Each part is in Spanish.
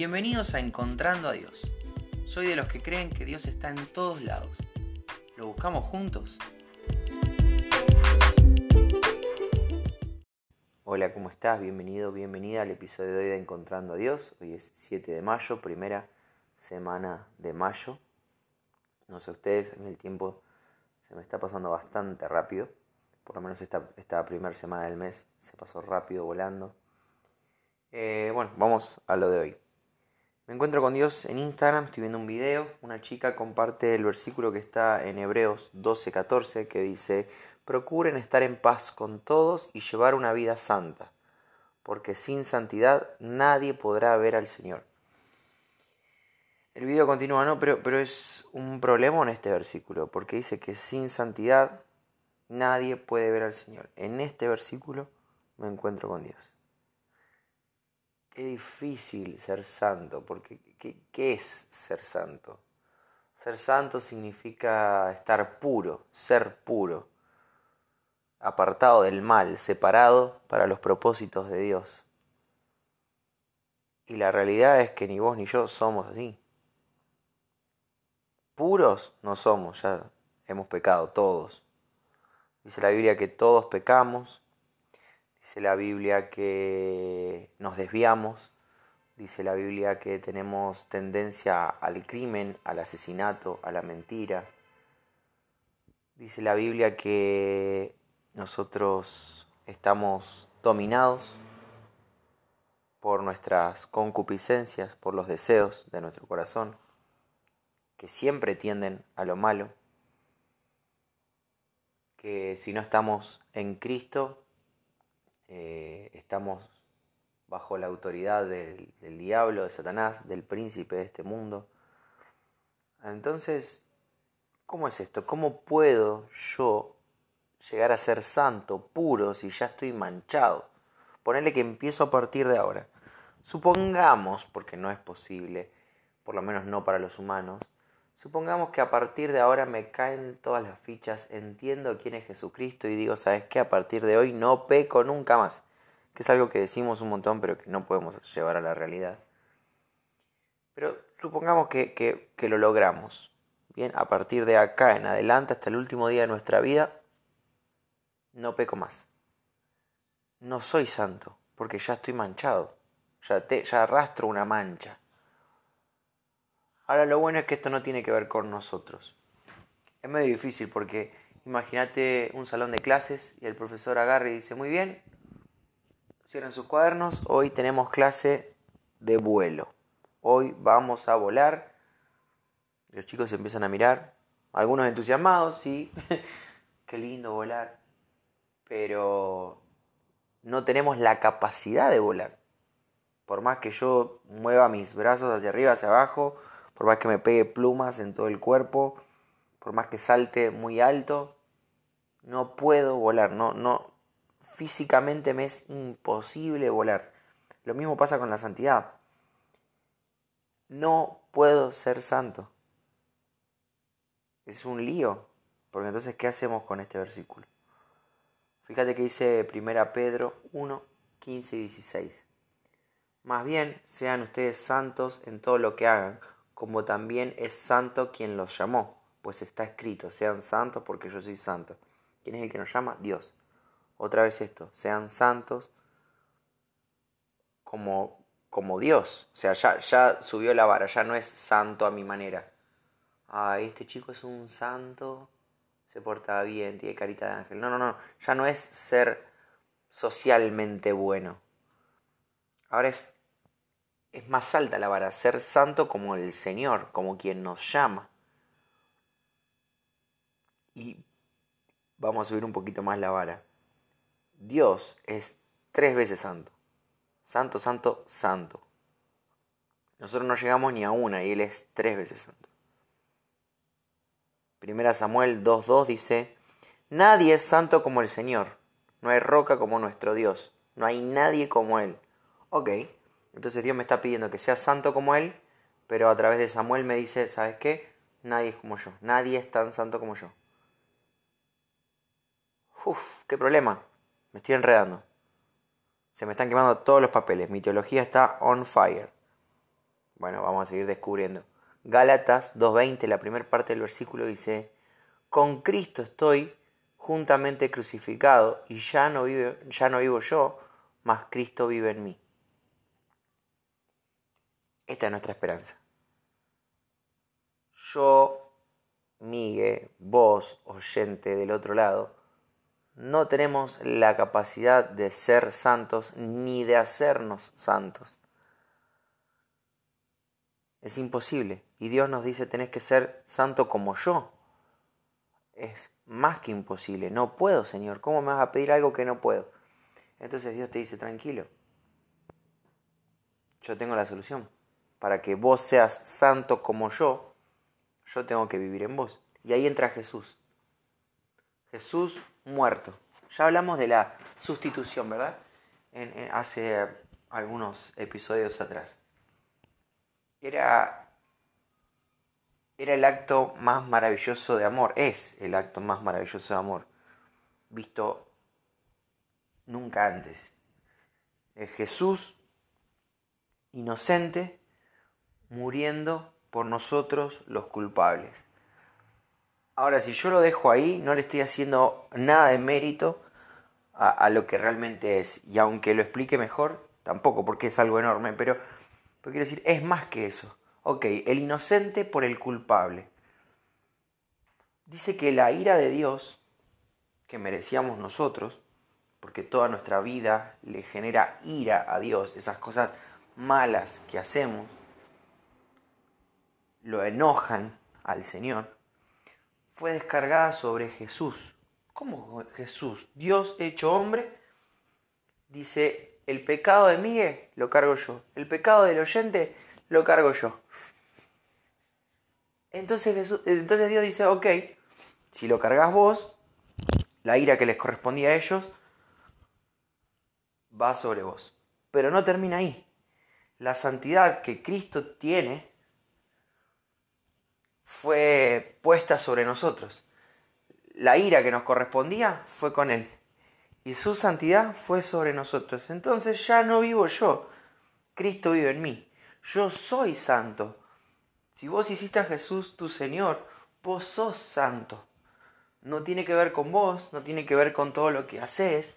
Bienvenidos a Encontrando a Dios. Soy de los que creen que Dios está en todos lados. ¿Lo buscamos juntos? Hola, ¿cómo estás? Bienvenido, bienvenida al episodio de hoy de Encontrando a Dios. Hoy es 7 de mayo, primera semana de mayo. No sé ustedes, en el tiempo se me está pasando bastante rápido. Por lo menos esta, esta primera semana del mes se pasó rápido volando. Eh, bueno, vamos a lo de hoy. Me encuentro con Dios en Instagram, estoy viendo un video, una chica comparte el versículo que está en Hebreos 12:14 que dice, procuren estar en paz con todos y llevar una vida santa, porque sin santidad nadie podrá ver al Señor. El video continúa, ¿no? Pero, pero es un problema en este versículo, porque dice que sin santidad nadie puede ver al Señor. En este versículo me encuentro con Dios. Qué difícil ser santo, porque ¿qué, es ser santo? Ser santo significa estar puro, ser puro, apartado del mal, separado para los propósitos de Dios. Y la realidad es que ni vos ni yo somos así. Puros no somos, ya hemos pecado todos. Dice la Biblia que todos pecamos, Dice la Biblia que nos desviamos, dice la Biblia que tenemos tendencia al crimen, al asesinato, a la mentira. Dice la Biblia que nosotros estamos dominados por nuestras concupiscencias, por los deseos de nuestro corazón, que siempre tienden a lo malo, que si no estamos en Cristo, eh, estamos bajo la autoridad del, del, diablo, de Satanás, del príncipe de este mundo. Entonces, ¿cómo es esto? ¿Cómo puedo yo llegar a ser santo, puro, si ya estoy manchado? Ponerle que empiezo a partir de ahora. Supongamos, porque no es posible, por lo menos no para los humanos, Supongamos que a partir de ahora me caen todas las fichas, entiendo quién es Jesucristo y digo, ¿sabes qué? A partir de hoy no peco nunca más. Que es algo que decimos un montón pero que no podemos llevar a la realidad. Pero supongamos que, que, que lo logramos. Bien, a partir de acá en adelante hasta el último día de nuestra vida, no peco más. No soy santo porque ya estoy manchado. Ya, te, ya arrastro una mancha. Ahora lo bueno es que esto no tiene que ver con nosotros. Es medio difícil porque imagínate un salón de clases y el profesor agarra y dice, muy bien, cierren sus cuadernos, hoy tenemos clase de vuelo. Hoy vamos a volar. Los chicos se empiezan a mirar, algunos entusiasmados, sí, qué lindo volar, pero no tenemos la capacidad de volar. Por más que yo mueva mis brazos hacia arriba, hacia abajo, por más que me pegue plumas en todo el cuerpo, por más que salte muy alto, no puedo volar, no, no, físicamente me es imposible volar. Lo mismo pasa con la santidad. No puedo ser santo. Es un lío, porque entonces, ¿qué hacemos con este versículo? Fíjate que dice 1 Pedro 1, 15 y 16. Más bien, sean ustedes santos en todo lo que hagan como también es santo quien los llamó, pues está escrito, sean santos porque yo soy santo. ¿Quién es el que nos llama? Dios. Otra vez esto, sean santos como, como Dios. O sea, ya, ya subió la vara, ya no es santo a mi manera. Ah, este chico es un santo, se porta bien, tiene carita de ángel. No, no, no, ya no es ser socialmente bueno. Ahora es es más alta la vara, ser santo como el Señor, como quien nos llama. Y vamos a subir un poquito más la vara. Dios es tres veces santo. Santo, santo, santo. Nosotros no llegamos ni a una y Él es tres veces santo. Primera Samuel 2.2 dice, Nadie es santo como el Señor. No hay roca como nuestro Dios. No hay nadie como Él. Ok, entonces Dios me está pidiendo que sea santo como Él, pero a través de Samuel me dice, ¿sabes qué? Nadie es como yo, nadie es tan santo como yo. Uf, qué problema, me estoy enredando. Se me están quemando todos los papeles, mi teología está on fire. Bueno, vamos a seguir descubriendo. Gálatas 2.20, la primera parte del versículo dice, con Cristo estoy juntamente crucificado y ya no, vive, ya no vivo yo, mas Cristo vive en mí. Esta es nuestra esperanza. Yo, Miguel, vos, oyente del otro lado, no tenemos la capacidad de ser santos ni de hacernos santos. Es imposible. Y Dios nos dice, tenés que ser santo como yo. Es más que imposible. No puedo, Señor. ¿Cómo me vas a pedir algo que no puedo? Entonces Dios te dice, tranquilo. Yo tengo la solución. Para que vos seas santo como yo, yo tengo que vivir en vos. Y ahí entra Jesús. Jesús muerto. Ya hablamos de la sustitución, ¿verdad? hace algunos episodios atrás. Era, era el acto más maravilloso de amor, es el acto más maravilloso de amor, visto nunca antes. Es Jesús inocente muriendo por nosotros los culpables. Ahora, si yo lo dejo ahí, no le estoy haciendo nada de mérito a, lo que realmente es. Y aunque lo explique mejor, tampoco, porque es algo enorme, pero, pero quiero decir, es más que eso. Ok, el inocente por el culpable. Dice que la ira de Dios, que merecíamos nosotros, porque toda nuestra vida le genera ira a Dios, esas cosas malas que hacemos, lo enojan al Señor fue descargada sobre Jesús. ¿Cómo Jesús? Dios hecho hombre. Dice, el pecado de Miguel lo cargo yo. El pecado del oyente lo cargo yo. Entonces, entonces Dios dice, ok, si lo cargas vos, la ira que les correspondía a ellos va sobre vos. Pero no termina ahí. La santidad que Cristo tiene fue puesta sobre nosotros. La ira que nos correspondía fue con Él. Y su santidad fue sobre nosotros. Entonces ya no vivo yo. Cristo vive en mí. Yo soy santo. Si vos hiciste a Jesús tu Señor, vos sos santo. No tiene que ver con vos, no tiene que ver con todo lo que haces,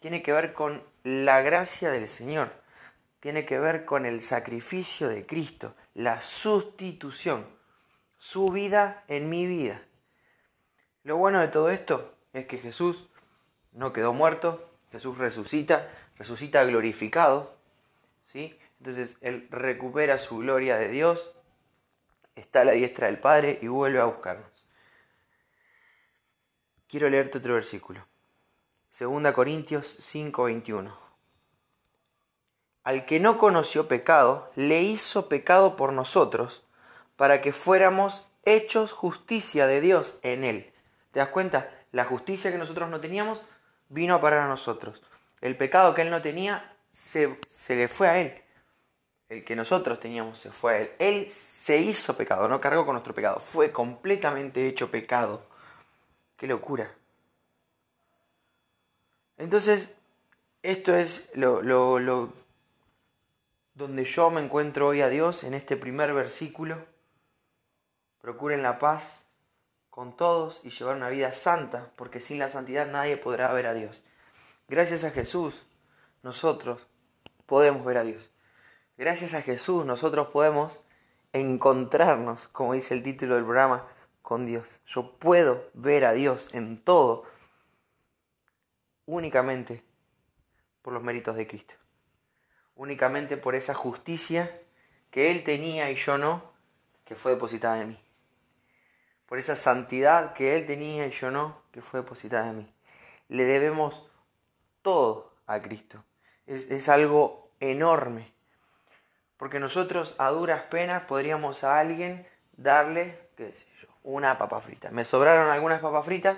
tiene que ver con la gracia del Señor, tiene que ver con el sacrificio de Cristo, la sustitución su vida en mi vida. Lo bueno de todo esto es que Jesús no quedó muerto, Jesús resucita, resucita glorificado, ¿sí? Entonces Él recupera su gloria de Dios, está a la diestra del Padre y vuelve a buscarnos. Quiero leerte otro versículo. 2 Corintios 5:21. Al que no conoció pecado, le hizo pecado por nosotros, para que fuéramos hechos justicia de Dios en Él. ¿Te das cuenta? La justicia que nosotros no teníamos vino para nosotros. El pecado que Él no tenía se, se le fue a Él. El que nosotros teníamos se fue a Él. Él se hizo pecado, no cargó con nuestro pecado. Fue completamente hecho pecado. Qué locura. Entonces, esto es lo, lo donde yo me encuentro hoy a Dios en este primer versículo Procuren la paz con todos y llevar una vida santa, porque sin la santidad nadie podrá ver a Dios. Gracias a Jesús, nosotros podemos ver a Dios. Gracias a Jesús, nosotros podemos encontrarnos, como dice el título del programa, con Dios. Yo puedo ver a Dios en todo, únicamente por los méritos de Cristo. Únicamente por esa justicia que Él tenía y yo no, que fue depositada en mí por esa santidad que Él tenía y yo no, que fue depositada en mí. Le debemos todo a Cristo. Es, algo enorme. Porque nosotros a duras penas podríamos a alguien darle, qué sé yo, una papa frita. Me sobraron algunas papas fritas,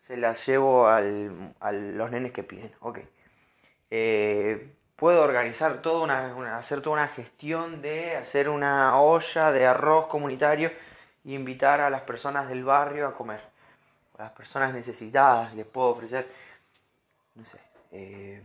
se las llevo a los nenes que piden. Ok. Eh, puedo organizar toda una, hacer toda una gestión de hacer una olla de arroz comunitario y invitar a las personas del barrio a comer. A las personas necesitadas les puedo ofrecer, no sé, eh,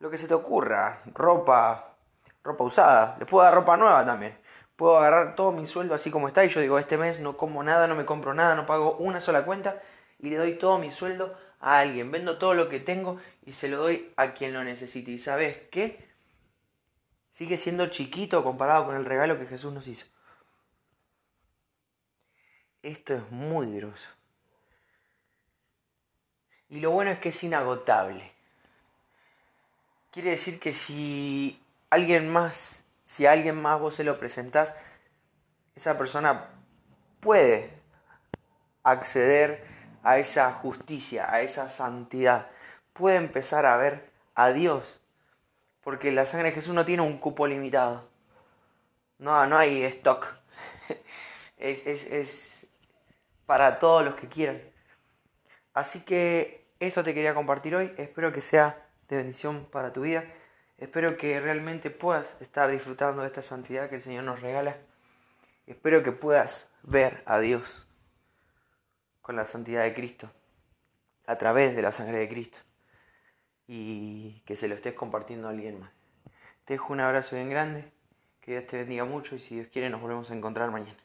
lo que se te ocurra, ropa, ropa usada, les puedo dar ropa nueva también. Puedo agarrar todo mi sueldo así como está y yo digo, este mes no como nada, no me compro nada, no pago una sola cuenta y le doy todo mi sueldo a alguien. Vendo todo lo que tengo y se lo doy a quien lo necesite. ¿Y sabes qué? Sigue siendo chiquito comparado con el regalo que Jesús nos hizo. Esto es muy groso. Y lo bueno es que es inagotable. Quiere decir que si alguien más, si a alguien más vos se lo presentás, esa persona puede acceder a esa justicia, a esa santidad. Puede empezar a ver a Dios. Porque la sangre de Jesús no tiene un cupo limitado. No, no hay stock. es, es, es para todos los que quieran. Así que esto te quería compartir hoy. Espero que sea de bendición para tu vida. Espero que realmente puedas estar disfrutando de esta santidad que el Señor nos regala. Espero que puedas ver a Dios con la santidad de Cristo, a través de la sangre de Cristo, y que se lo estés compartiendo a alguien más. Te dejo un abrazo bien grande, que Dios te bendiga mucho y si Dios quiere nos volvemos a encontrar mañana.